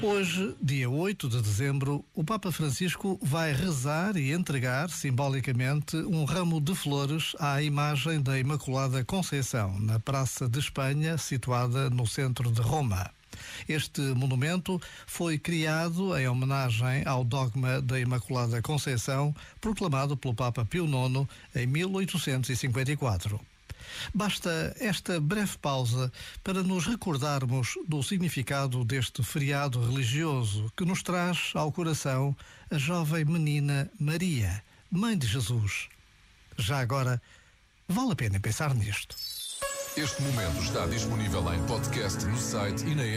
Hoje, dia 8 de dezembro, o Papa Francisco vai rezar e entregar simbolicamente um ramo de flores à imagem da Imaculada Conceição, na Praça de Espanha, situada no centro de Roma. Este monumento foi criado em homenagem ao dogma da Imaculada Conceição, proclamado pelo Papa Pio IX em 1854. Basta esta breve pausa para nos recordarmos do significado deste feriado religioso que nos traz ao coração a jovem menina Maria, mãe de Jesus. Já agora, vale a pena pensar nisto. Este momento está disponível em podcast no site e na app.